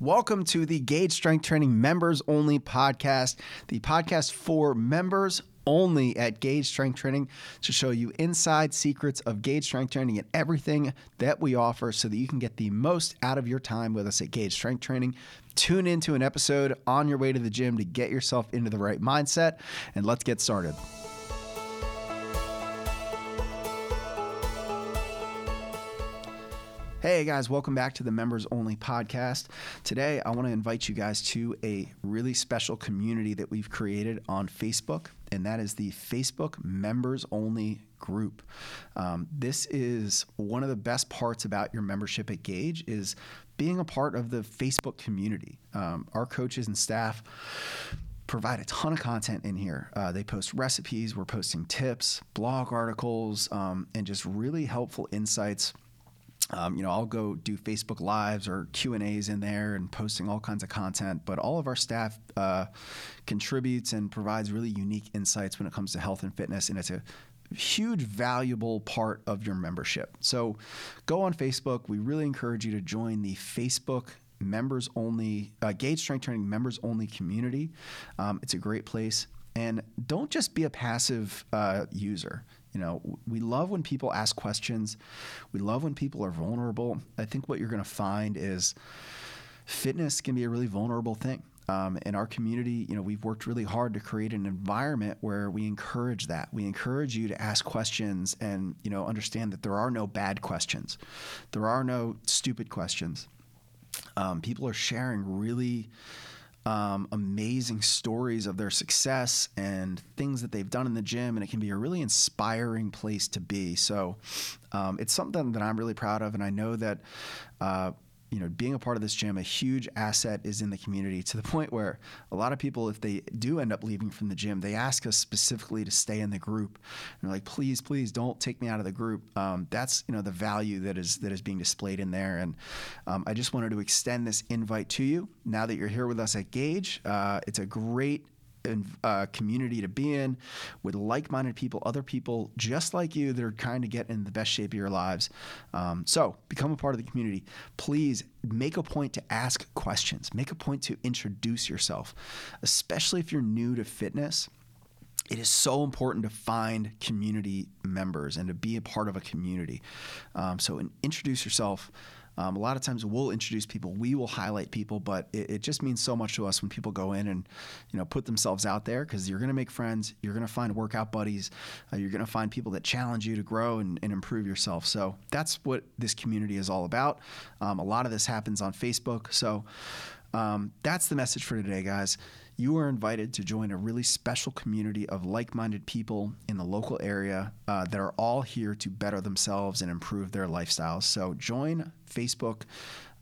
Welcome to the Gauge Strength Training Members Only podcast, the podcast for members only at Gauge Strength Training to show you inside secrets of Gauge Strength Training and everything that we offer so that you can get the most out of your time with us at Gauge Strength Training. Tune into an episode on your way to the gym to get yourself into the right mindset, and let's get started. Hey guys, welcome back to the Members Only podcast. Today, I want to invite you guys to a really special community that we've created on Facebook, and that is the Facebook Members Only group. Um, this is one of the best parts about your membership at Gauge is being a part of the Facebook community. Um, our coaches and staff provide a ton of content in here. Uh, they post recipes, we're posting tips, blog articles, um, and just really helpful insights um, you know, I'll go do Facebook Lives or Q and A's in there and posting all kinds of content. But all of our staff uh, contributes and provides really unique insights when it comes to health and fitness, and it's a huge valuable part of your membership. So go on Facebook. We really encourage you to join the Facebook members only uh, Gauge Strength Training members only community. Um, it's a great place. And don't just be a passive uh, user. You know, we love when people ask questions. We love when people are vulnerable. I think what you're going to find is fitness can be a really vulnerable thing. Um, in our community, you know, we've worked really hard to create an environment where we encourage that. We encourage you to ask questions and, you know, understand that there are no bad questions. There are no stupid questions. Um, people are sharing really um, amazing stories of their success and things that they've done in the gym, and it can be a really inspiring place to be. So, um, it's something that I'm really proud of, and I know that. Uh, you know, being a part of this gym, a huge asset is in the community to the point where a lot of people, if they do end up leaving from the gym, they ask us specifically to stay in the group. And they're like, please, please don't take me out of the group. Um, that's, you know, the value that is, that is being displayed in there. And um, I just wanted to extend this invite to you now that you're here with us at Gauge. Uh, it's a great uh, community to be in with like-minded people, other people just like you that are trying to get in the best shape of your lives. Um, so become a part of the community. Please make a point to ask questions. Make a point to introduce yourself, especially if you're new to fitness it is so important to find community members and to be a part of a community. Um, so, introduce yourself. Um, a lot of times we'll introduce people, we will highlight people, but it, it, just means so much to us when people go in and you know put themselves out there because you're going to make friends, you're going to find workout buddies, uh, you're going to find people that challenge you to grow and, and, improve yourself. So that's what this community is all about. Um, a lot of this happens on Facebook, so um, that's the message for today, guys you are invited to join a really special community of like minded people in the local area uh, that are all here to better themselves and improve their lifestyles. So join Facebook,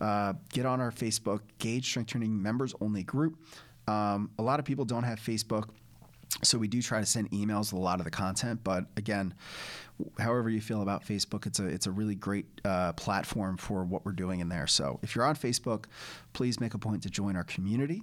uh, get on our Facebook Gauge Strength Training members only group. Um, a lot of people don't have Facebook. So we do try to send emails with a lot of the content, but again, however you feel about Facebook, it's a it's a really great uh, platform for what we're doing in there. So if you're on Facebook, please make a point to join our community